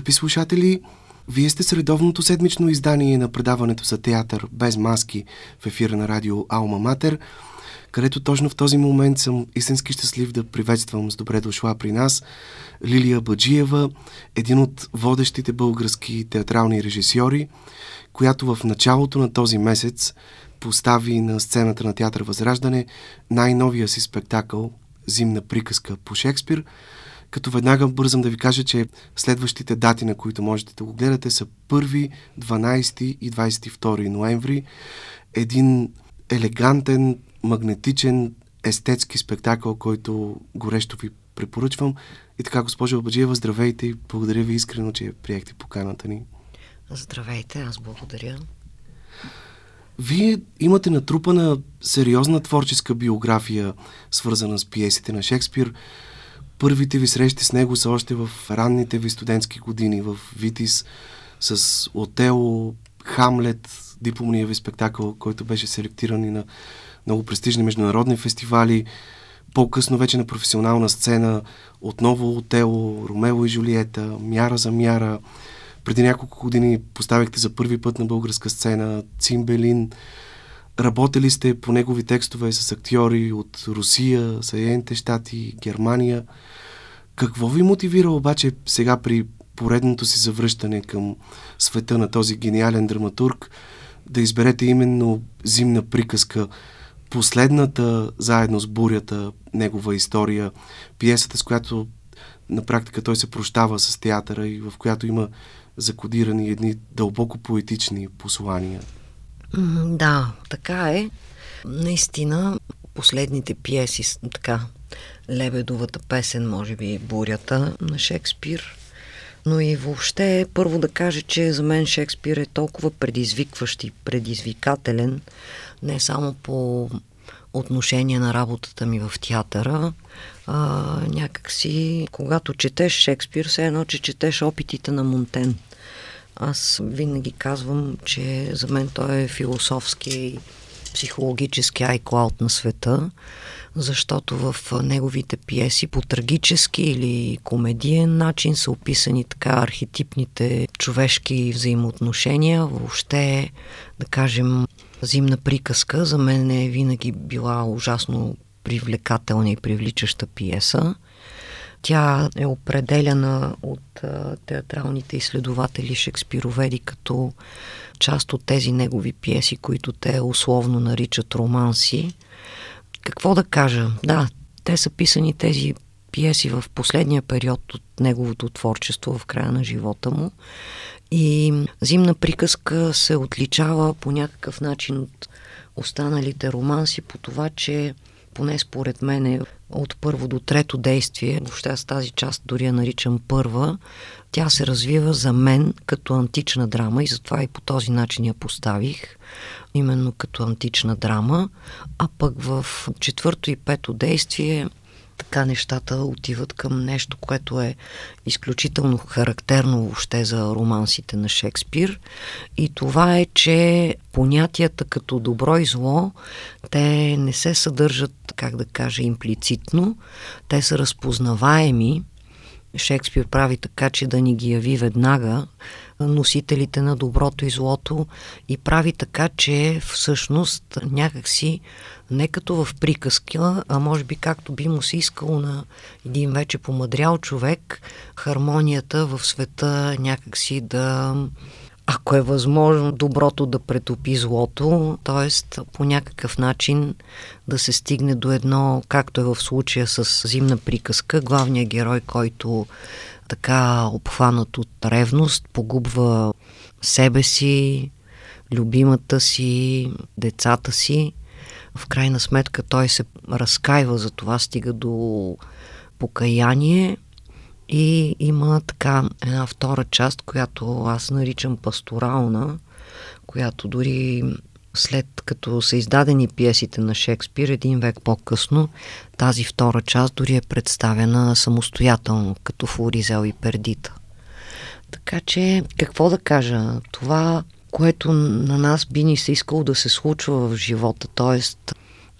Скъпи слушатели, вие сте с редовното седмично издание на предаването за театър без маски в ефира на радио Алма Матер, където точно в този момент съм истински щастлив да приветствам с добре дошла при нас Лилия Баджиева, един от водещите български театрални режисьори, която в началото на този месец постави на сцената на театър Възраждане най-новия си спектакъл Зимна приказка по Шекспир – като веднага бързам да ви кажа, че следващите дати, на които можете да го гледате, са 1, 12 и 22 ноември. Един елегантен, магнетичен, естетски спектакъл, който горещо ви препоръчвам. И така, госпожа Обаджиева, здравейте и благодаря ви искрено, че приехте поканата ни. Здравейте, аз благодаря. Вие имате натрупана сериозна творческа биография, свързана с пиесите на Шекспир. Първите ви срещи с него са още в ранните ви студентски години в Витис с Отело, Хамлет, дипломния ви спектакъл, който беше селектиран и на много престижни международни фестивали. По-късно вече на професионална сцена отново Отело, Ромео и Жулиета, Мяра за мяра. Преди няколко години поставихте за първи път на българска сцена Цимбелин. Работили сте по негови текстове с актьори от Русия, Съединените щати, Германия – какво ви мотивира обаче сега при поредното си завръщане към света на този гениален драматург да изберете именно зимна приказка, последната заедно с бурята негова история, пиесата, с която на практика той се прощава с театъра и в която има закодирани едни дълбоко поетични послания. Да, така е. Наистина, последните пиеси, така, Лебедовата песен, може би Бурята на Шекспир. Но и въобще, първо да кажа, че за мен Шекспир е толкова предизвикващ и предизвикателен, не само по отношение на работата ми в театъра, а, някакси, когато четеш Шекспир, все едно, че четеш опитите на Монтен. Аз винаги казвам, че за мен той е философски и психологически iCloud на света защото в неговите пиеси по трагически или комедиен начин са описани така архетипните човешки взаимоотношения. Въобще, да кажем, зимна приказка за мен е винаги била ужасно привлекателна и привличаща пиеса. Тя е определена от театралните изследователи Шекспироведи като част от тези негови пиеси, които те условно наричат романси. Какво да кажа? Да, те са писани тези пиеси в последния период от неговото творчество в края на живота му. И зимна приказка се отличава по някакъв начин от останалите романси по това, че поне според мен е от първо до трето действие, въобще аз тази част дори я наричам първа, тя се развива за мен като антична драма и затова и по този начин я поставих, именно като антична драма, а пък в четвърто и пето действие така нещата отиват към нещо, което е изключително характерно въобще за романсите на Шекспир. И това е, че понятията като добро и зло, те не се съдържат, как да кажа, имплицитно. Те са разпознаваеми. Шекспир прави така, че да ни ги яви веднага носителите на доброто и злото и прави така, че всъщност някакси не като в приказка, а може би както би му се искало на един вече помадрял човек, хармонията в света някакси да ако е възможно доброто да претопи злото, т.е. по някакъв начин да се стигне до едно, както е в случая с зимна приказка, главният герой, който така обхванат от ревност, погубва себе си, любимата си, децата си. В крайна сметка той се разкаива за това, стига до покаяние и има така една втора част, която аз наричам пасторална, която дори след като са издадени пиесите на Шекспир, един век по-късно, тази втора част дори е представена самостоятелно, като Флоризел и Пердита. Така че, какво да кажа, това, което на нас би ни се искало да се случва в живота, т.е.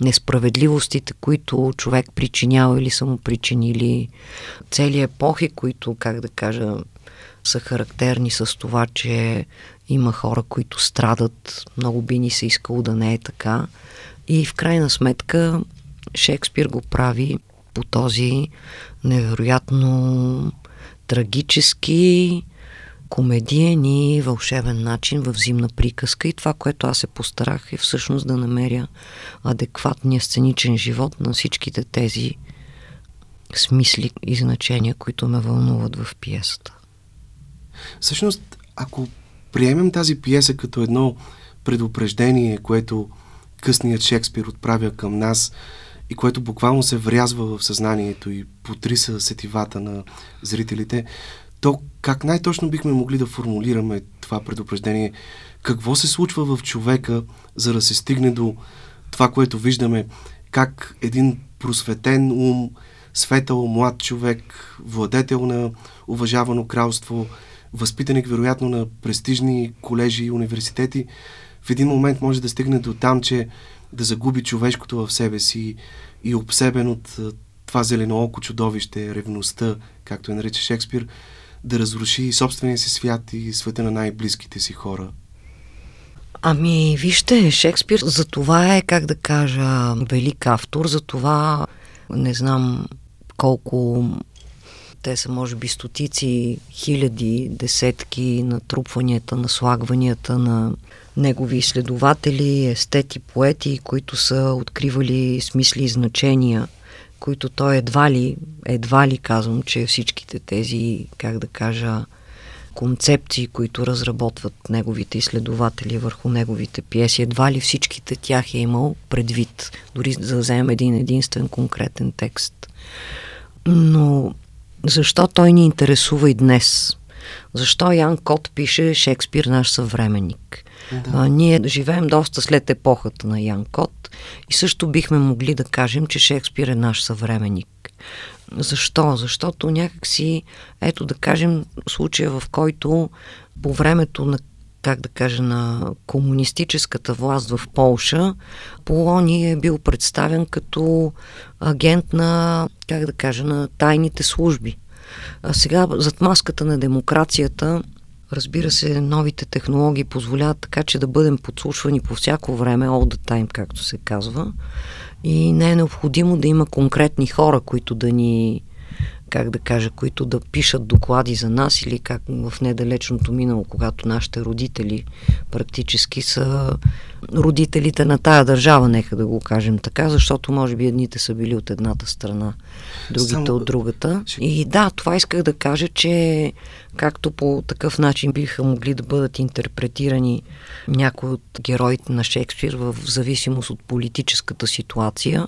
несправедливостите, които човек причинява или са му причинили, цели епохи, които, как да кажа, са характерни с това, че има хора, които страдат. Много би ни се искало да не е така. И в крайна сметка Шекспир го прави по този невероятно трагически, комедиен и вълшебен начин в зимна приказка и това, което аз се постарах е всъщност да намеря адекватния сценичен живот на всичките тези смисли и значения, които ме вълнуват в пиесата. Всъщност, ако приемем тази пиеса като едно предупреждение, което късният Шекспир отправя към нас и което буквално се врязва в съзнанието и потриса сетивата на зрителите, то как най-точно бихме могли да формулираме това предупреждение? Какво се случва в човека, за да се стигне до това, което виждаме, как един просветен ум, светъл, млад човек, владетел на уважавано кралство, възпитаник вероятно на престижни колежи и университети, в един момент може да стигне до там, че да загуби човешкото в себе си и обсебен от това зеленооко чудовище, ревността, както е нарича Шекспир, да разруши собствения си свят и света на най-близките си хора? Ами, вижте, Шекспир за това е, как да кажа, велик автор, за това не знам колко те са може би стотици, хиляди, десетки натрупванията, наслагванията на негови изследователи, естети, поети, които са откривали смисли и значения – които той едва ли, едва ли казвам, че всичките тези, как да кажа, концепции, които разработват неговите изследователи върху неговите пиеси, едва ли всичките тях е имал предвид, дори да вземем един единствен конкретен текст. Но защо той ни интересува и днес? Защо Ян Кот пише Шекспир наш съвременник? Да. А, ние живеем доста след епохата на Ян Кот и също бихме могли да кажем, че Шекспир е наш съвременник. Защо? Защото някакси, ето да кажем, случая в който по времето на как да кажа, на комунистическата власт в Полша, Полони е бил представен като агент на, как да кажа, на тайните служби. А сега, зад маската на демокрацията, Разбира се, новите технологии позволяват така, че да бъдем подслушвани по всяко време, all the time, както се казва. И не е необходимо да има конкретни хора, които да ни как да кажа, които да пишат доклади за нас или как в недалечното минало, когато нашите родители практически са родителите на тая държава, нека да го кажем така, защото може би едните са били от едната страна, другите Само... от другата. И да, това исках да кажа, че както по такъв начин биха могли да бъдат интерпретирани някои от героите на Шекспир в зависимост от политическата ситуация,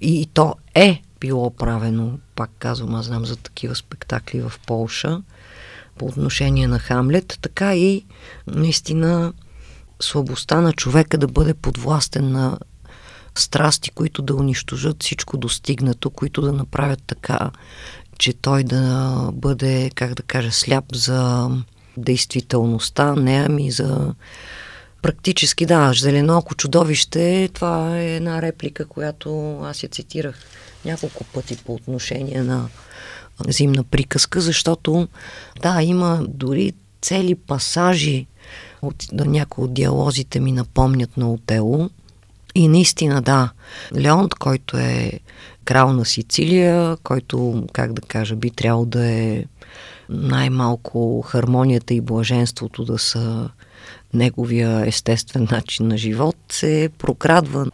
и то е било правено, пак казвам, аз знам за такива спектакли в Полша, по отношение на Хамлет, така и наистина слабостта на човека да бъде подвластен на страсти, които да унищожат всичко достигнато, които да направят така, че той да бъде, как да кажа, сляп за действителността, не ами за практически, да, зеленоко чудовище, това е една реплика, която аз я цитирах няколко пъти по отношение на зимна приказка, защото да, има дори цели пасажи от, да някои от диалозите ми напомнят на Отело. И наистина, да, Леонт, който е крал на Сицилия, който, как да кажа, би трябвало да е най-малко хармонията и блаженството да са неговия естествен начин на живот, се прокрадва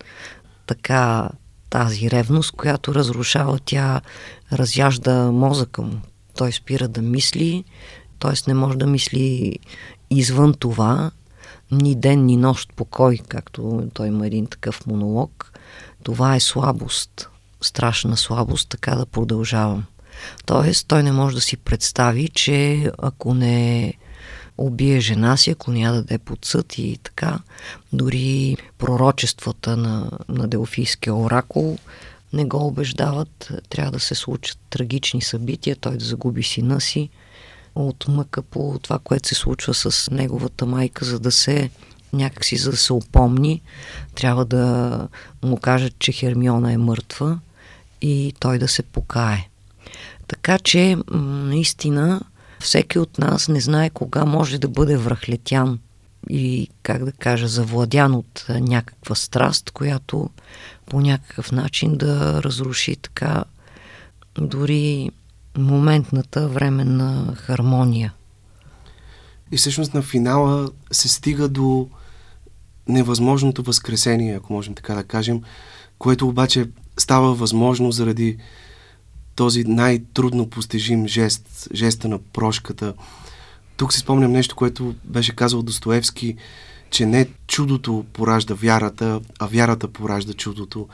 така тази ревност, която разрушава, тя разяжда мозъка му. Той спира да мисли, т.е. не може да мисли извън това, ни ден, ни нощ покой, както той има един такъв монолог. Това е слабост, страшна слабост, така да продължавам. Тоест, той не може да си представи, че ако не убие жена си, ако ня даде под съд и така. Дори пророчествата на, на Делфийския оракул не го убеждават. Трябва да се случат трагични събития, той да загуби сина си от мъка по това, което се случва с неговата майка, за да се някакси за да се опомни, трябва да му кажат, че Хермиона е мъртва и той да се покае. Така че, наистина, Всеки от нас не знае кога може да бъде връхлетян и, как да кажа, завладян от някаква страст, която по някакъв начин да разруши така дори моментната временна хармония. И всъщност на финала се стига до невъзможното възкресение, ако можем така да кажем, което обаче става възможно заради този най-трудно постижим жест, жеста на прошката. Тук си спомням нещо, което беше казал Достоевски, че не чудото поражда вярата, а вярата поражда чудото.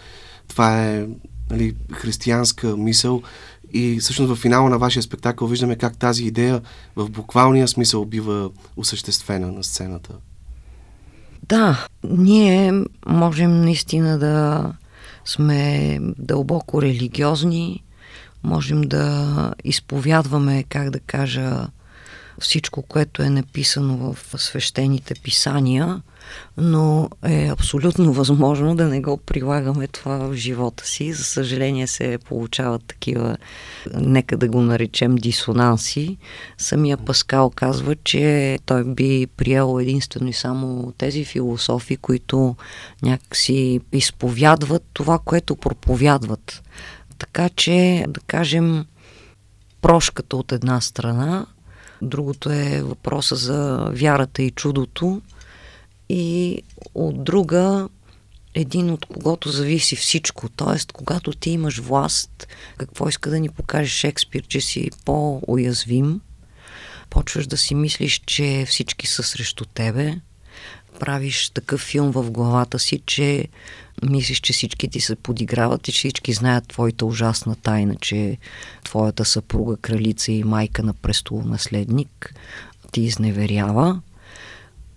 Това е нали, християнска мисъл и всъщност в финала на вашия спектакъл виждаме как тази идея в буквалния смисъл бива осъществена на сцената. Да, ние можем наистина да сме дълбоко религиозни, можем да изповядваме, как да кажа, всичко, което е написано в свещените писания, но е абсолютно възможно да не го прилагаме това в живота си. За съжаление се получават такива, нека да го наречем дисонанси. Самия Паскал казва, че той би приел единствено и само тези философи, които някакси изповядват това, което проповядват. Така че, да кажем, прошката от една страна, другото е въпроса за вярата и чудото и от друга един от когото зависи всичко. Тоест, когато ти имаш власт, какво иска да ни покаже Шекспир, че си по-уязвим, почваш да си мислиш, че всички са срещу тебе, правиш такъв филм в главата си, че мислиш, че всички ти се подиграват и че всички знаят твоята ужасна тайна, че твоята съпруга, кралица и майка на престолонаследник ти изневерява.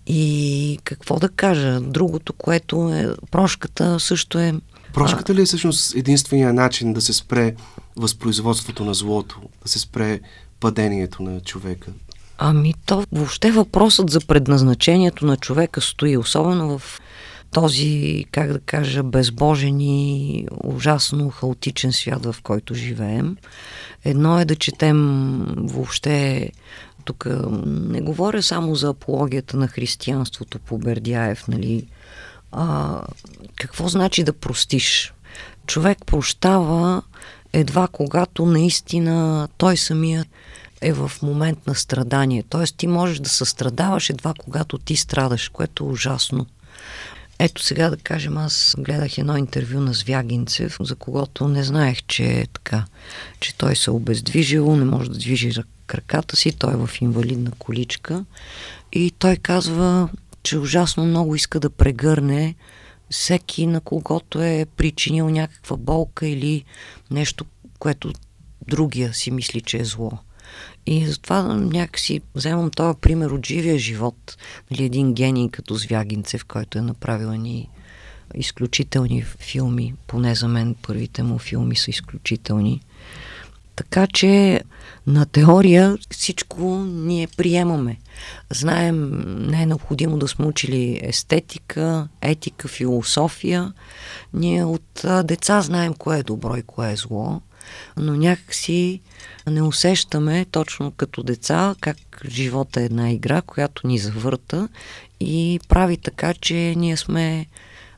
И какво да кажа? Другото, което е прошката, също е... Прошката ли е всъщност единствения начин да се спре възпроизводството на злото, да се спре падението на човека? Ами то въобще въпросът за предназначението на човека стои, особено в този, как да кажа, безбожен и ужасно хаотичен свят, в който живеем. Едно е да четем въобще тук не говоря само за апологията на християнството по Бердяев, нали? А, какво значи да простиш? Човек прощава едва когато наистина той самият е в момент на страдание. Тоест ти можеш да състрадаваш едва когато ти страдаш, което е ужасно. Ето сега да кажем, аз гледах едно интервю на Звягинцев, за когото не знаех, че е така, че той се обездвижил, не може да движи краката си, той е в инвалидна количка и той казва, че ужасно много иска да прегърне всеки, на когото е причинил някаква болка или нещо, което другия си мисли, че е зло. И затова някакси вземам този пример от живия живот. Нали, един гений като Звягинцев, който е направил ни изключителни филми, поне за мен първите му филми са изключителни. Така че на теория всичко ние приемаме. Знаем, не е необходимо да сме учили естетика, етика, философия. Ние от деца знаем кое е добро и кое е зло, но някакси не усещаме точно като деца как живота е една игра, която ни завърта и прави така, че ние сме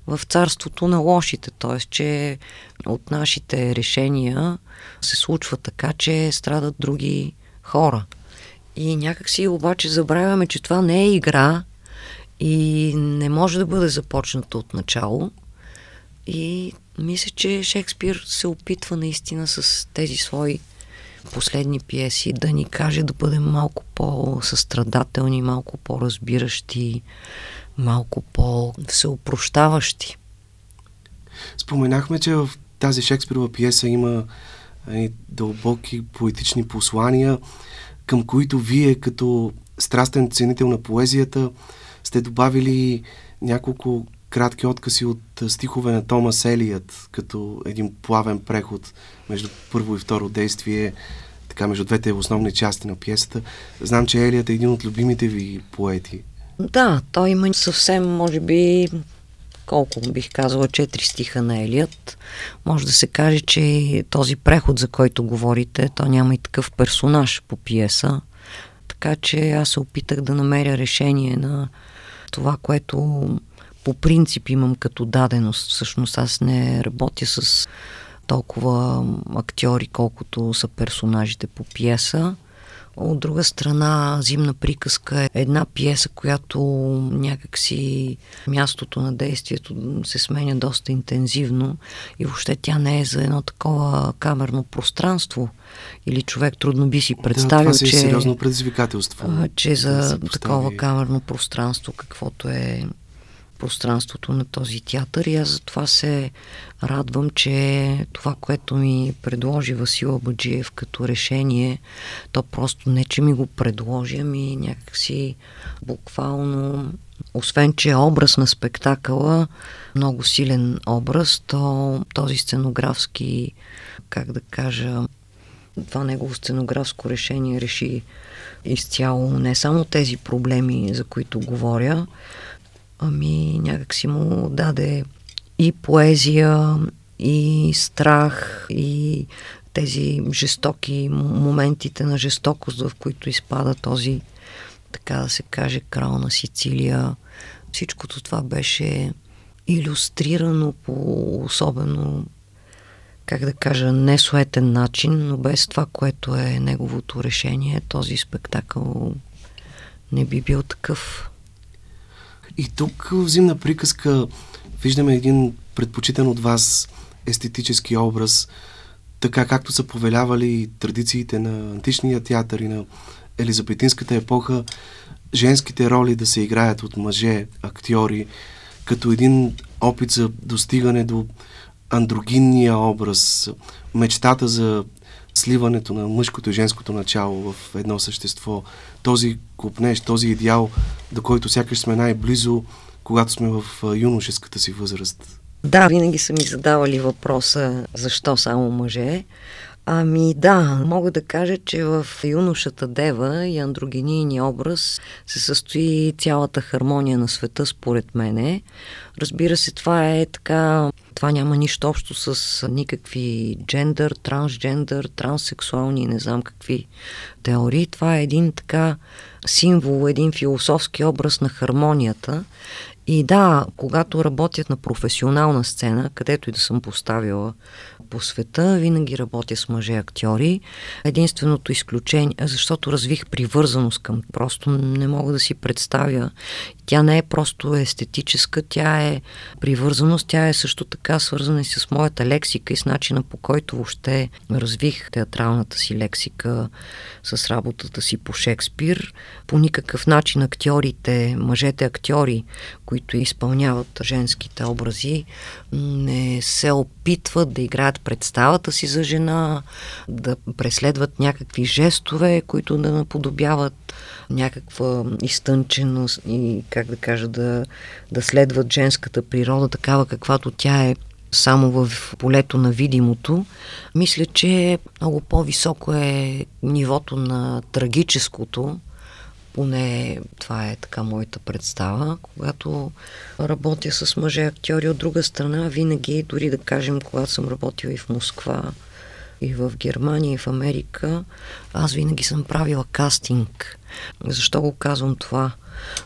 в царството на лошите, т.е. че от нашите решения се случва така, че страдат други хора. И някак си обаче забравяме, че това не е игра и не може да бъде започната от начало. И мисля, че Шекспир се опитва наистина с тези свои последни пиеси да ни каже да бъдем малко по-състрадателни, малко по-разбиращи, малко по-всеопрощаващи. Споменахме, че в тази Шекспирова пиеса има е, дълбоки поетични послания, към които вие като страстен ценител на поезията сте добавили няколко кратки откази от стихове на Томас Елият, като един плавен преход между първо и второ действие, така между двете основни части на пиесата. Знам, че Елият е един от любимите ви поети. Да, той има съвсем, може би, колко бих казала, четири стиха на Елият. Може да се каже, че този преход, за който говорите, то няма и такъв персонаж по пиеса. така че аз се опитах да намеря решение на това, което по принцип имам като даденост. Всъщност аз не работя с толкова актьори, колкото са персонажите по пиеса. От друга страна, Зимна приказка е една пиеса, която някакси мястото на действието се сменя доста интензивно и въобще тя не е за едно такова камерно пространство или човек трудно би си представил, да, това че, е сериозно предизвикателство. Че за да такова камерно пространство, каквото е пространството на този театър и аз затова се радвам, че това, което ми предложи Васил Абаджиев като решение, то просто не, че ми го предложи, ами някакси буквално освен, че е образ на спектакъла, много силен образ, то този сценографски, как да кажа, това негово сценографско решение реши изцяло не само тези проблеми, за които говоря, ами някак си му даде и поезия, и страх, и тези жестоки моментите на жестокост, в които изпада този, така да се каже, крал на Сицилия. Всичкото това беше иллюстрирано по особено, как да кажа, несуетен начин, но без това, което е неговото решение, този спектакъл не би бил такъв. И тук в зимна приказка. Виждаме един предпочитан от вас естетически образ, така както са повелявали традициите на античния театър и на елизабетинската епоха, женските роли да се играят от мъже, актьори, като един опит за достигане до андрогинния образ, мечтата за сливането на мъжкото и женското начало в едно същество, този купнеж, този идеал, до който сякаш сме най-близо, когато сме в юношеската си възраст. Да, винаги са ми задавали въпроса защо само мъже. Ами да, мога да кажа, че в юношата дева и андрогенийния образ се състои цялата хармония на света, според мене. Разбира се, това е така, това няма нищо общо с никакви джендър, трансджендър, транссексуални, не знам какви теории. Това е един така символ, един философски образ на хармонията и да, когато работят на професионална сцена, където и да съм поставила по света, винаги работя с мъже актьори. Единственото изключение, защото развих привързаност към просто не мога да си представя. Тя не е просто естетическа, тя е привързаност, тя е също така свързана и с моята лексика и с начина по който въобще развих театралната си лексика с работата си по Шекспир. По никакъв начин актьорите, мъжете актьори, които изпълняват женските образи, не се опитват да играят представата си за жена, да преследват някакви жестове, които да наподобяват някаква изтънченост и, как да кажа, да, да следват женската природа, такава каквато тя е само в полето на видимото, мисля, че много по-високо е нивото на трагическото, поне това е така моята представа, когато работя с мъже актьори. От друга страна, винаги, дори да кажем, когато съм работила и в Москва, и в Германия, и в Америка, аз винаги съм правила кастинг. Защо го казвам това?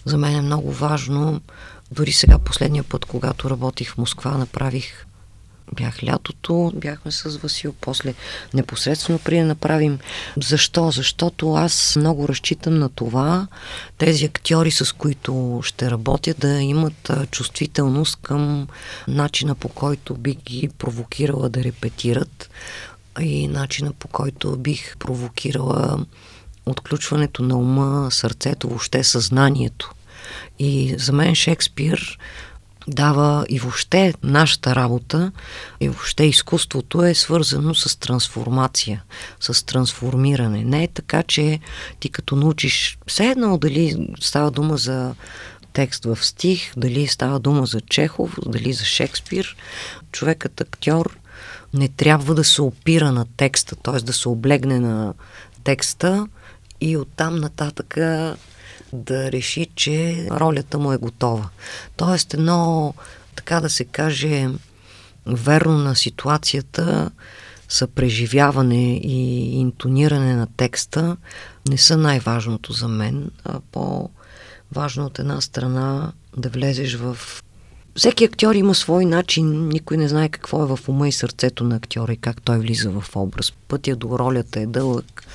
За мен е много важно. Дори сега, последния път, когато работих в Москва, направих бях лятото, бяхме с Васил, после непосредствено при да направим. Защо? Защото аз много разчитам на това тези актьори, с които ще работя, да имат чувствителност към начина по който би ги провокирала да репетират и начина по който бих провокирала отключването на ума, сърцето, въобще съзнанието. И за мен Шекспир дава и въобще нашата работа и въобще изкуството е свързано с трансформация, с трансформиране. Не е така, че ти като научиш, все едно дали става дума за текст в стих, дали става дума за Чехов, дали за Шекспир, човекът актьор не трябва да се опира на текста, т.е. да се облегне на текста и оттам нататъка да реши, че ролята му е готова. Тоест едно, така да се каже, верно на ситуацията съпреживяване и интониране на текста не са най-важното за мен, а по-важно от една страна да влезеш в всеки актьор има свой начин, никой не знае какво е в ума и сърцето на актьора и как той влиза в образ. Пътя до ролята е дълъг.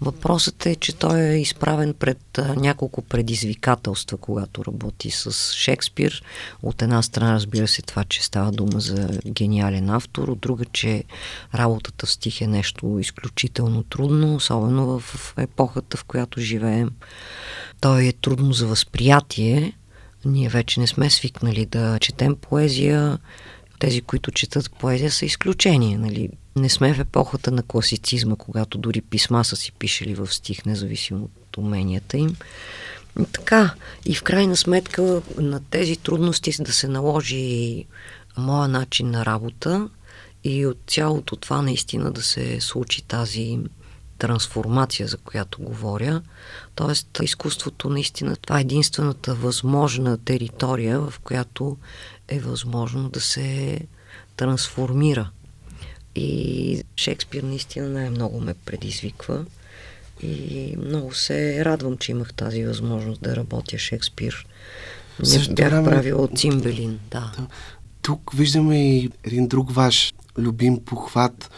Въпросът е, че той е изправен пред няколко предизвикателства, когато работи с Шекспир. От една страна, разбира се, това, че става дума за гениален автор, от друга, че работата в стих е нещо изключително трудно, особено в епохата, в която живеем. Той е трудно за възприятие, ние вече не сме свикнали да четем поезия. Тези, които четат поезия, са изключения. Нали? Не сме в епохата на класицизма, когато дори писма са си пишели в стих, независимо от уменията им. Така, и в крайна сметка на тези трудности да се наложи моя начин на работа и от цялото това наистина да се случи тази трансформация, за която говоря. Тоест, изкуството наистина това е единствената възможна територия, в която е възможно да се трансформира. И Шекспир наистина най-много ме предизвиква. И много се радвам, че имах тази възможност да работя Шекспир. Не бях време... правила от Цимбелин, да. да. Тук виждаме и един друг ваш любим похват.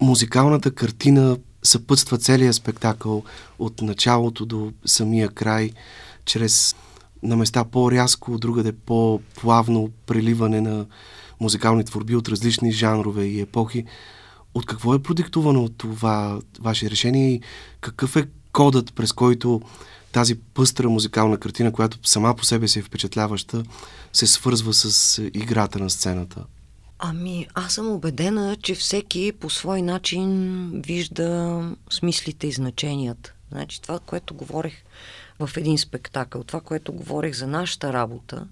Музикалната картина съпътства целият спектакъл от началото до самия край, чрез на места по-рязко, другаде по-плавно преливане на музикални творби от различни жанрове и епохи. От какво е продиктувано това ваше решение и какъв е кодът, през който тази пъстра музикална картина, която сама по себе си е впечатляваща, се свързва с играта на сцената? Ами, аз съм убедена, че всеки по свой начин вижда смислите и значенията. Значи това, което говорех в един спектакъл, това, което говорех за нашата работа,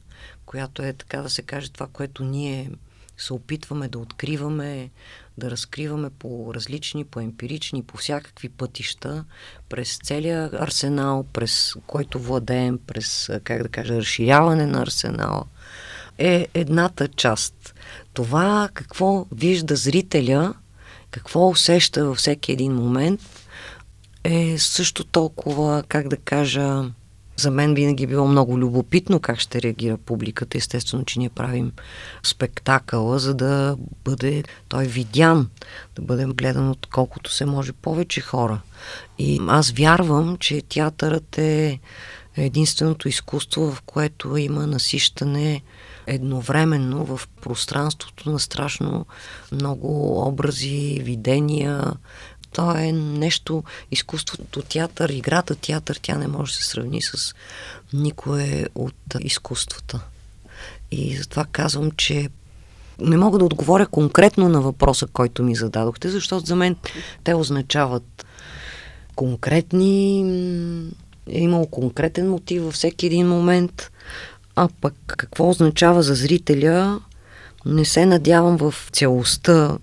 която е, така да се каже, това, което ние се опитваме да откриваме, да разкриваме по различни, по емпирични, по всякакви пътища, през целия арсенал, през който владеем, през, как да кажа, разширяване на арсенала, е едната част това какво вижда зрителя, какво усеща във всеки един момент, е също толкова, как да кажа, за мен винаги е било много любопитно как ще реагира публиката. Естествено, че ние правим спектакъла, за да бъде той видян, да бъде гледан от колкото се може повече хора. И аз вярвам, че театърът е единственото изкуство, в което има насищане едновременно в пространството на страшно много образи, видения. То е нещо, изкуството театър, играта театър, тя не може да се сравни с никое от изкуствата. И затова казвам, че не мога да отговоря конкретно на въпроса, който ми зададохте, защото за мен те означават конкретни е имало конкретен мотив във всеки един момент. А пък какво означава за зрителя, не се надявам в цялостта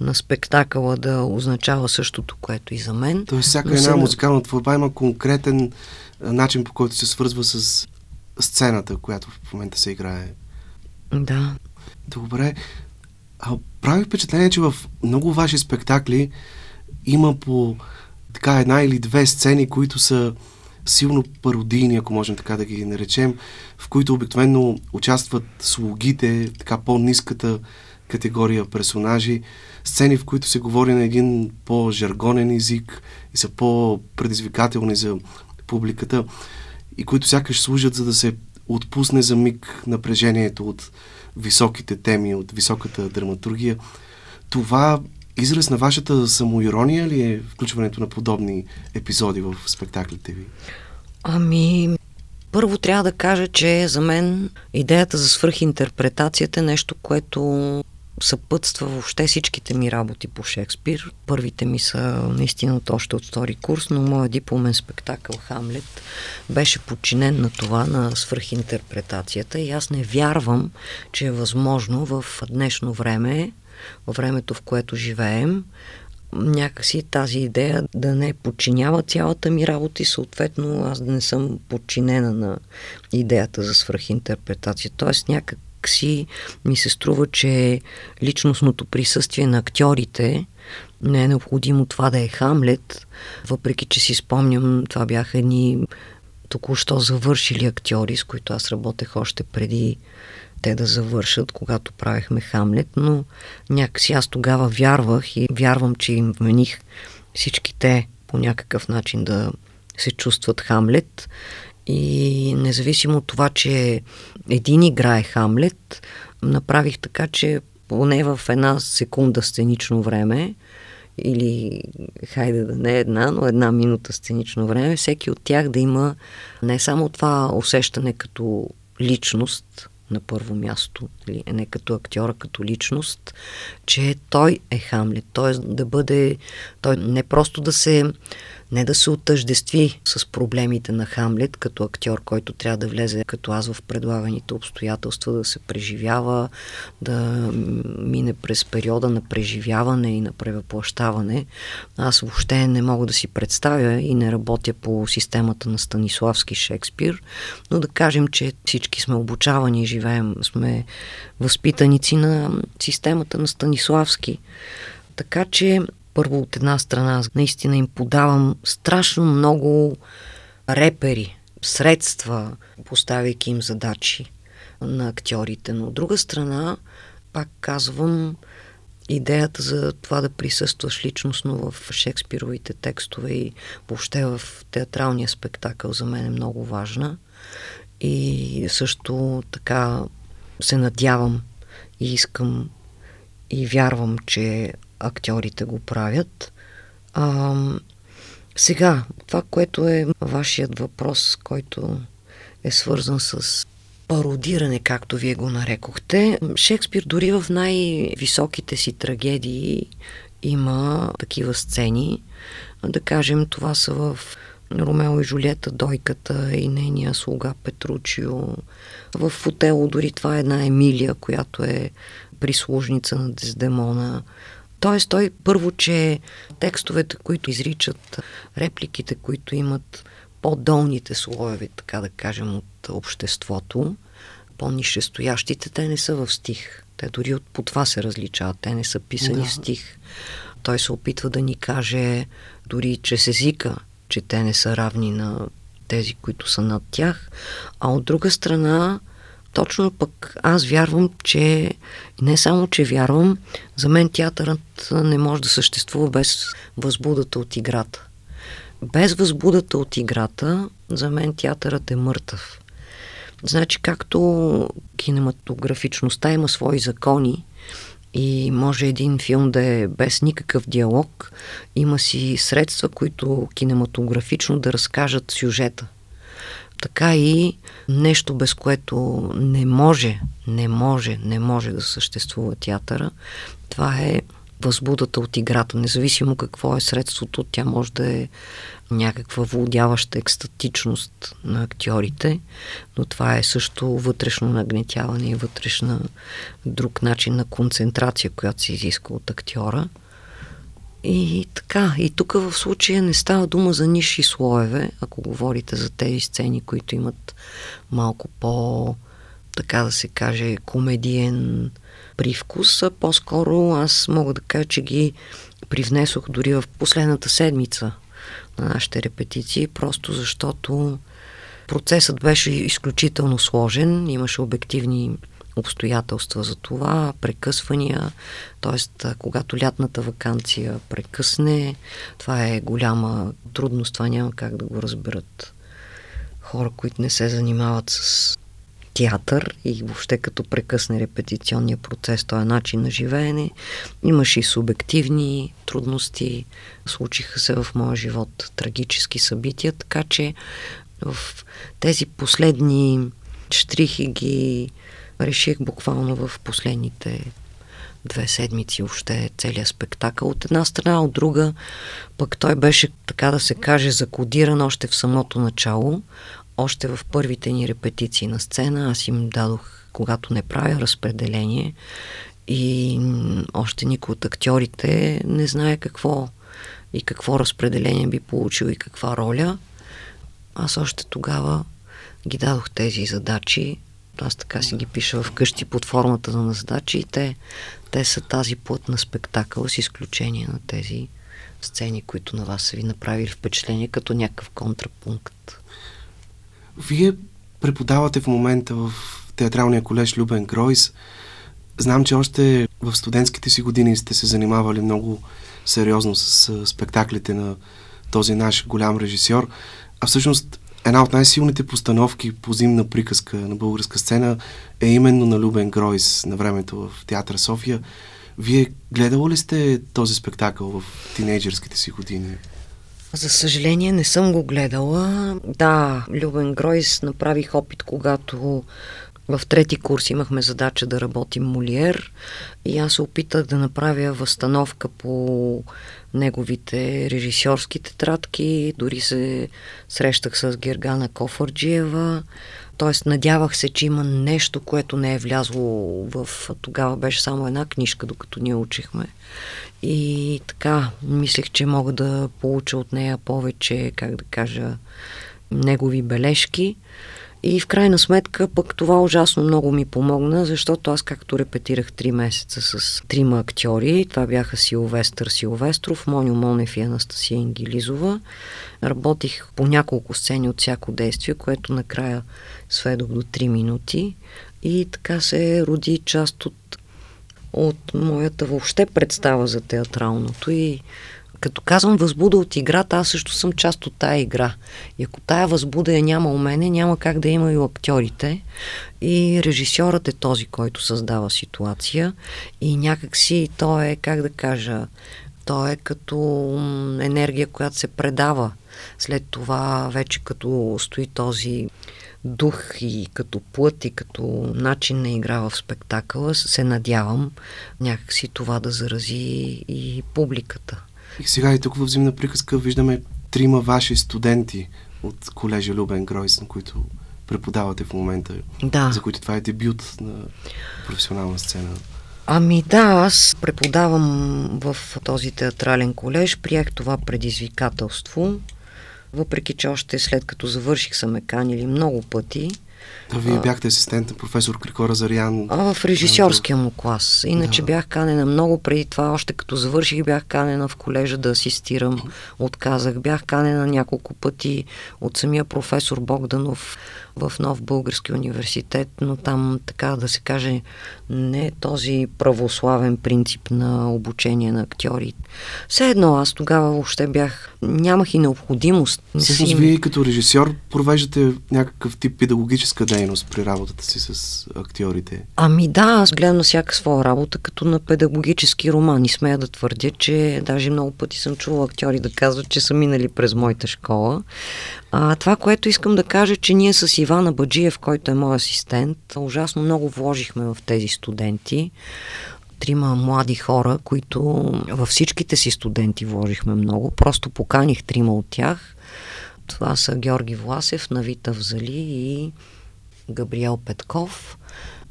на спектакъла да означава същото, което и за мен. Тоест, всяка една се... музикална творба има конкретен начин, по който се свързва с сцената, която в момента се играе. Да. Добре. А, прави впечатление, че в много ваши спектакли има по така една или две сцени, които са силно пародийни, ако можем така да ги наречем, в които обикновено участват слугите, така по-низката категория персонажи, сцени, в които се говори на един по-жаргонен език и са по-предизвикателни за публиката и които сякаш служат за да се отпусне за миг напрежението от високите теми, от високата драматургия. Това израз на вашата самоирония ли е включването на подобни епизоди в спектаклите ви? Ами, първо трябва да кажа, че за мен идеята за свръхинтерпретацията е нещо, което съпътства въобще всичките ми работи по Шекспир. Първите ми са наистина още от втори курс, но моят дипломен спектакъл Хамлет беше подчинен на това, на свръхинтерпретацията и аз не вярвам, че е възможно в днешно време във времето, в което живеем, някакси тази идея да не подчинява цялата ми работа и съответно аз да не съм подчинена на идеята за свръхинтерпретация. Тоест някак си ми се струва, че личностното присъствие на актьорите не е необходимо това да е Хамлет, въпреки че си спомням, това бяха едни току-що завършили актьори, с които аз работех още преди те да завършат, когато правихме Хамлет, но някакси аз тогава вярвах и вярвам, че им вмених всички те по някакъв начин да се чувстват Хамлет. И независимо от това, че един играе Хамлет, направих така, че поне в една секунда сценично време, или хайде да не една, но една минута сценично време, всеки от тях да има не само това усещане като личност, на първо място, или не като актьора, като личност, че той е Хамлет, т.е. да бъде, той не просто да се не да се отъждестви с проблемите на Хамлет като актьор, който трябва да влезе като аз в предлаганите обстоятелства, да се преживява, да мине през периода на преживяване и на превъплащаване. Аз въобще не мога да си представя и не работя по системата на Станиславски Шекспир, но да кажем, че всички сме обучавани и живеем, сме възпитаници на системата на Станиславски. Така че първо от една страна наистина им подавам страшно много репери, средства, поставяйки им задачи на актьорите. Но от друга страна, пак казвам, идеята за това да присъстваш личностно в Шекспировите текстове и въобще в театралния спектакъл за мен е много важна. И също така се надявам и искам и вярвам, че актьорите го правят. А, сега, това, което е вашият въпрос, който е свързан с пародиране, както вие го нарекохте. Шекспир дори в най-високите си трагедии има такива сцени. Да кажем, това са в Ромео и Жулета, Дойката и нейния слуга Петручио. В Отело дори това е една Емилия, която е прислужница на Дездемона. Тоест той първо, че текстовете, които изричат, репликите, които имат по-долните слоеви, така да кажем, от обществото, по-нишестоящите, те не са в стих. Те дори от, по това се различават. Те не са писани да. в стих. Той се опитва да ни каже дори чрез езика, че те не са равни на тези, които са над тях. А от друга страна, точно пък аз вярвам, че не само, че вярвам, за мен театърът не може да съществува без възбудата от играта. Без възбудата от играта, за мен театърът е мъртъв. Значи, както кинематографичността има свои закони и може един филм да е без никакъв диалог, има си средства, които кинематографично да разкажат сюжета – така и нещо, без което не може, не може, не може да съществува театъра, това е възбудата от играта. Независимо какво е средството, тя може да е някаква владяваща екстатичност на актьорите, но това е също вътрешно нагнетяване и вътрешна друг начин на концентрация, която се изисква от актьора. И така, и тук в случая не става дума за ниши слоеве, ако говорите за тези сцени, които имат малко по, така да се каже, комедиен привкус, а по-скоро аз мога да кажа, че ги привнесох дори в последната седмица на нашите репетиции, просто защото процесът беше изключително сложен, имаше обективни обстоятелства за това, прекъсвания, т.е. когато лятната вакансия прекъсне, това е голяма трудност, това няма как да го разберат хора, които не се занимават с театър и въобще като прекъсне репетиционния процес, този начин на живеене. Имаше и субективни трудности, случиха се в моя живот трагически събития, така че в тези последни штрихи ги реших буквално в последните две седмици още целият спектакъл. От една страна, от друга, пък той беше, така да се каже, закодиран още в самото начало, още в първите ни репетиции на сцена. Аз им дадох, когато не правя разпределение и още никой от актьорите не знае какво и какво разпределение би получил и каква роля. Аз още тогава ги дадох тези задачи Аз така си ги пиша вкъщи под формата на задачи и те, те са тази плът на спектакъл с изключение на тези сцени, които на вас са ви направили впечатление като някакъв контрапункт. Вие преподавате в момента в театралния колеж Любен Гройс. Знам, че още в студентските си години сте се занимавали много сериозно с спектаклите на този наш голям режисьор. А всъщност една от най-силните постановки по зимна приказка на българска сцена е именно на Любен Гройс на времето в Театър София. Вие гледало ли сте този спектакъл в тинейджерските си години? За съжаление не съм го гледала. Да, Любен Гройс направих опит, когато в трети курс имахме задача да работим Молиер и аз се опитах да направя възстановка по неговите режисьорски тетрадки, дори се срещах с Гергана Кофърджиева, т.е. надявах се, че има нещо, което не е влязло в... Тогава беше само една книжка, докато ние учихме. И така, мислех, че мога да получа от нея повече, как да кажа, негови бележки. И в крайна сметка пък това ужасно много ми помогна, защото аз както репетирах три месеца с трима актьори, това бяха Силвестър Силвестров, Моню Монев и Анастасия Ингилизова, работих по няколко сцени от всяко действие, което накрая сведох до 3 минути. И така се роди част от от моята въобще представа за театралното и като казвам възбуда от играта, аз също съм част от тая игра. И ако тая възбуда я няма у мене, няма как да има и у актьорите. И режисьорът е този, който създава ситуация. И някакси то е, как да кажа, то е като енергия, която се предава. След това вече като стои този дух и като плът и като начин на игра в спектакъла, се надявам някакси това да зарази и публиката. И сега и тук в зимна приказка виждаме трима ваши студенти от колежа Любен Гройс, на които преподавате в момента, да. за които това е дебют на професионална сцена. Ами да, аз преподавам в този театрален колеж, приех това предизвикателство, въпреки че още след като завърших са ме канили много пъти. Да, вие бяхте асистент на професор Крикора Зарян. А, в режисьорския му клас. Иначе да. бях канена много преди това, още като завърших бях канена в колежа да асистирам. Отказах. Бях канена няколко пъти от самия професор Богданов в Нов Български университет, но там, така да се каже, не е този православен принцип на обучение на актьори. Все едно, аз тогава въобще бях, нямах и необходимост. Всъщност, вие като режисьор провеждате някакъв тип педагогическа дейност при работата си с актьорите. Ами да, аз гледам на всяка своя работа като на педагогически роман и смея да твърдя, че даже много пъти съм чувала актьори да казват, че са минали през моята школа. А, това, което искам да кажа, че ние с Ивана Баджиев, който е мой асистент, ужасно много вложихме в тези студенти. Трима млади хора, които във всичките си студенти вложихме много. Просто поканих трима от тях. Това са Георги Власев, Навита Взали и Габриел Петков.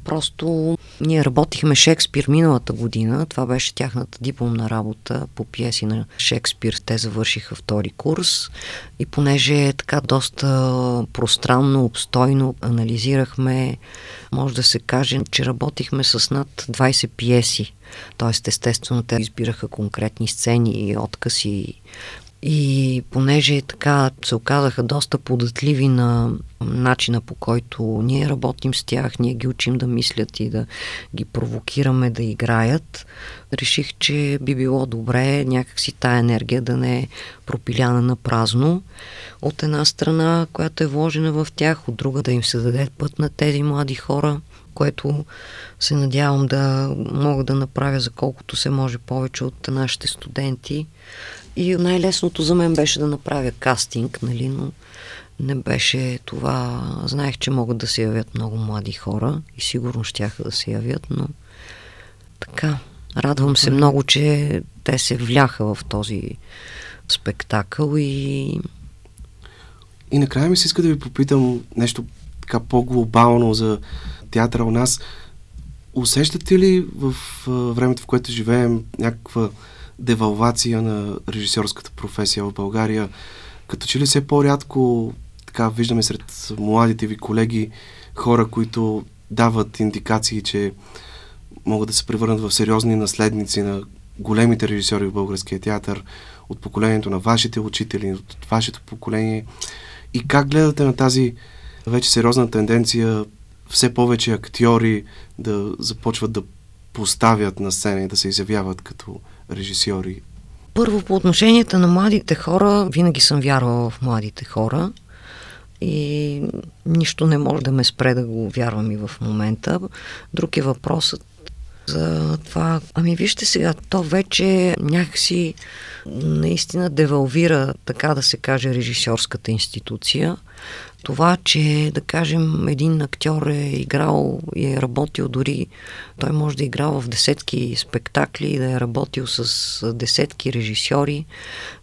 Просто ние работихме Шекспир миналата година. Това беше тяхната дипломна работа по пиеси на Шекспир. Те завършиха втори курс. И понеже е така доста пространно, обстойно анализирахме, може да се каже, че работихме с над 20 пиеси. Тоест, естествено, те избираха конкретни сцени и откази и понеже така се оказаха доста податливи на начина по който ние работим с тях, ние ги учим да мислят и да ги провокираме да играят, реших, че би било добре някакси тая енергия да не е пропиляна на празно. От една страна, която е вложена в тях, от друга да им се даде път на тези млади хора, което се надявам да мога да направя за колкото се може повече от нашите студенти. И най-лесното за мен беше да направя кастинг, нали, но не беше това. Знаех, че могат да се явят много млади хора и сигурно щяха да се явят, но така. Радвам се много, че те се вляха в този спектакъл и... И накрая ми се иска да ви попитам нещо така по-глобално за театъра у нас. Усещате ли в времето, в което живеем, някаква девалвация на режисьорската професия в България. Като че ли все по-рядко така виждаме сред младите ви колеги хора, които дават индикации, че могат да се превърнат в сериозни наследници на големите режисьори в българския театър, от поколението на вашите учители, от вашето поколение. И как гледате на тази вече сериозна тенденция все повече актьори да започват да поставят на сцена и да се изявяват като режисьори? Първо, по отношенията на младите хора, винаги съм вярвала в младите хора и нищо не може да ме спре да го вярвам и в момента. Друг е въпросът за това. Ами вижте сега, то вече някакси наистина девалвира, така да се каже, режисьорската институция. Това, че, да кажем, един актьор е играл и е работил дори, той може да е играл в десетки спектакли, да е работил с десетки режисьори,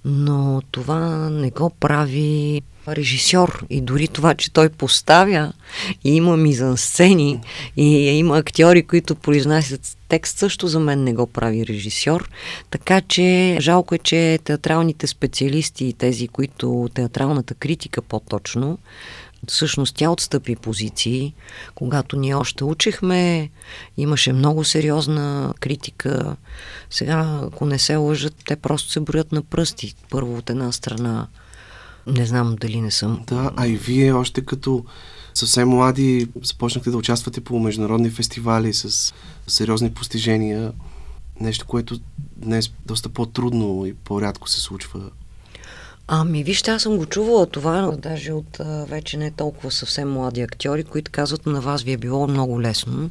но това не го прави режисьор и дори това, че той поставя и има мизансцени и има актьори, които произнасят текст, също за мен не го прави режисьор. Така че жалко е, че театралните специалисти и тези, които театралната критика по-точно, всъщност тя отстъпи позиции. Когато ние още учихме, имаше много сериозна критика. Сега, ако не се лъжат, те просто се броят на пръсти. Първо от една страна не знам дали не съм. Да, а и вие още като съвсем млади започнахте да участвате по международни фестивали с сериозни постижения. Нещо, което днес доста по-трудно и по-рядко се случва. Ами, вижте, аз съм го чувала това, даже от а, вече не толкова съвсем млади актьори, които казват на вас ви е било много лесно.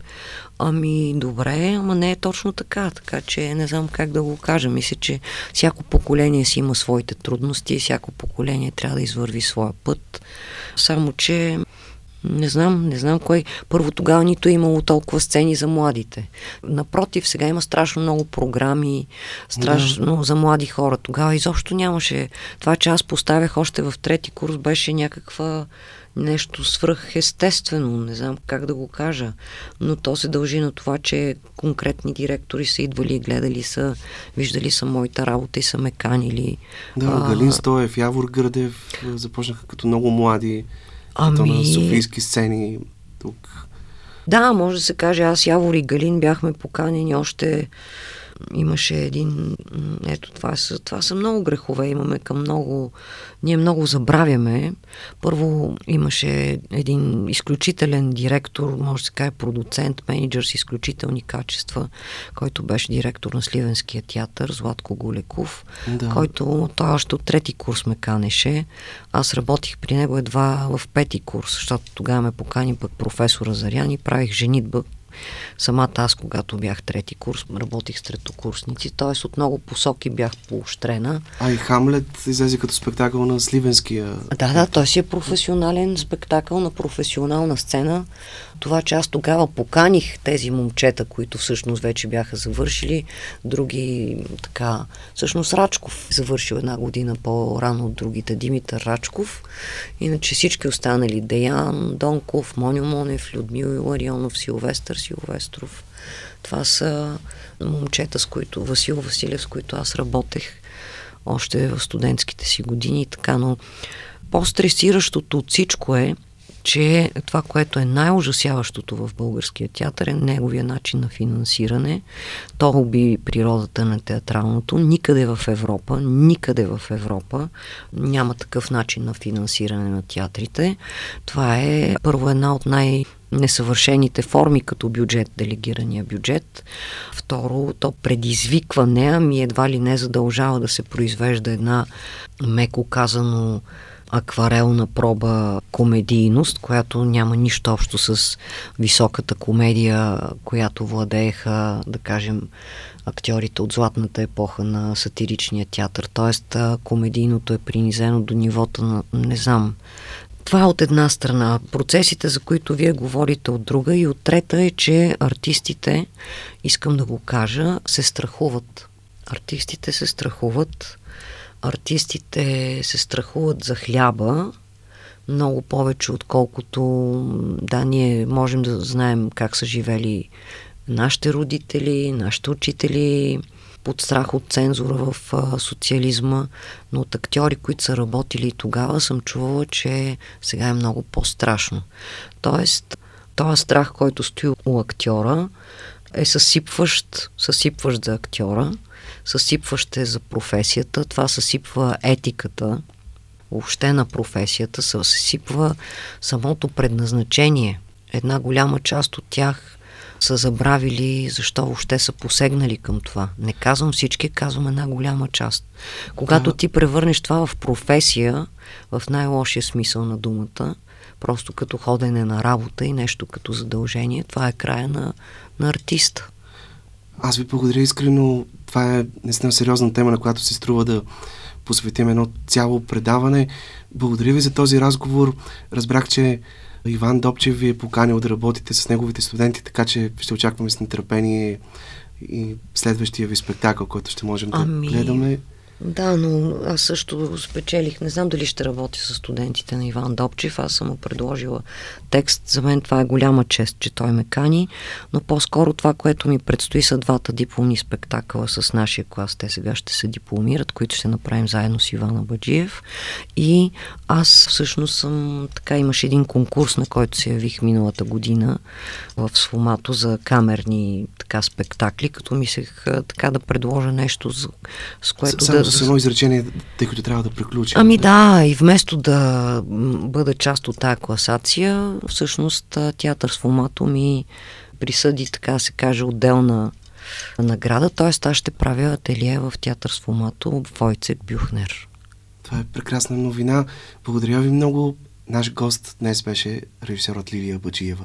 Ами, добре, ама не е точно така, така че не знам как да го кажа. Мисля, че всяко поколение си има своите трудности, всяко поколение трябва да извърви своя път. Само, че не знам, не знам кой. Първо тогава нито е имало толкова сцени за младите. Напротив, сега има страшно много програми, страшно да. за млади хора. Тогава изобщо нямаше. Това, че аз поставях още в трети курс, беше някаква нещо свръхестествено, не знам как да го кажа, но то се дължи на това, че конкретни директори са идвали, гледали са, виждали са моята работа и са ме канили. Да, Галин Стоев, Явор Гърдев започнаха като много млади Ами... на софийски сцени тук. Да, може да се каже, аз Явор и Галин бяхме поканени още имаше един... Ето, това са, това са много грехове. Имаме към много... Ние много забравяме. Първо имаше един изключителен директор, може да се каже продуцент, менеджер с изключителни качества, който беше директор на Сливенския театър, Златко Голеков, да. който той още от трети курс ме канеше. Аз работих при него едва в пети курс, защото тогава ме покани пък професора Зарян и правих женитба Самата аз, когато бях трети курс, работих с третокурсници, т.е. от много посоки бях поощрена. А и Хамлет излезе като спектакъл на Сливенския. Да, да, той си е професионален спектакъл на професионална сцена. Това, че аз тогава поканих тези момчета, които всъщност вече бяха завършили, други така, всъщност Рачков завършил една година по-рано от другите, Димитър Рачков, иначе всички останали, Деян, Донков, Моню Монев, Людмил Иларионов, Силвестър Силвестров. Това са момчета, с които, Васил Василев, с които аз работех още в студентските си години и така, но по-стресиращото от всичко е, че това, което е най-ужасяващото в българския театър е неговия начин на финансиране. То уби природата на театралното. Никъде в Европа, никъде в Европа няма такъв начин на финансиране на театрите. Това е първо една от най- несъвършените форми като бюджет, делегирания бюджет. Второ, то предизвиква не, ами едва ли не задължава да се произвежда една, меко казано, акварелна проба комедийност, която няма нищо общо с високата комедия, която владееха, да кажем, актьорите от златната епоха на сатиричния театър. Тоест, комедийното е принизено до нивото на, не знам, това от една страна. Процесите, за които вие говорите от друга и от трета е, че артистите, искам да го кажа, се страхуват. Артистите се страхуват артистите се страхуват за хляба много повече, отколкото да, ние можем да знаем как са живели нашите родители, нашите учители под страх от цензура в а, социализма, но от актьори, които са работили тогава, съм чувала, че сега е много по-страшно. Тоест, Този страх, който стои у актьора, е съсипващ, съсипващ за актьора, съсипващ е за професията, това съсипва етиката, въобще на професията, съсипва самото предназначение. Една голяма част от тях са забравили защо въобще са посегнали към това. Не казвам всички, казвам една голяма част. Когато да. ти превърнеш това в професия, в най-лошия смисъл на думата, просто като ходене на работа и нещо като задължение, това е края на, на артиста. Аз ви благодаря искрено. Това е наистина сериозна тема, на която се струва да посветим едно цяло предаване. Благодаря ви за този разговор. Разбрах, че Иван Добчев ви е поканил да работите с неговите студенти, така че ще очакваме с нетърпение и следващия ви спектакъл, който ще можем да ами... гледаме. Да, но аз също спечелих. Не знам дали ще работя с студентите на Иван Добчев. Аз съм му предложила текст. За мен това е голяма чест, че той ме кани, но по-скоро това, което ми предстои са двата дипломни спектакъла с нашия клас. Те сега ще се дипломират, които ще направим заедно с Ивана Баджиев. И аз всъщност съм, така имаш един конкурс, на който се явих миналата година в Сфомато за камерни така спектакли, като мислех така да предложа нещо, с което с, да с едно изречение, тъй като трябва да приключим. Ами да, и вместо да бъда част от тази класация, всъщност театър с фомато ми присъди, така се каже, отделна награда, т.е. аз ще правя ателие в театър с фомато Войцек Бюхнер. Това е прекрасна новина. Благодаря ви много. Наш гост днес беше режисерът Лилия Баджиева.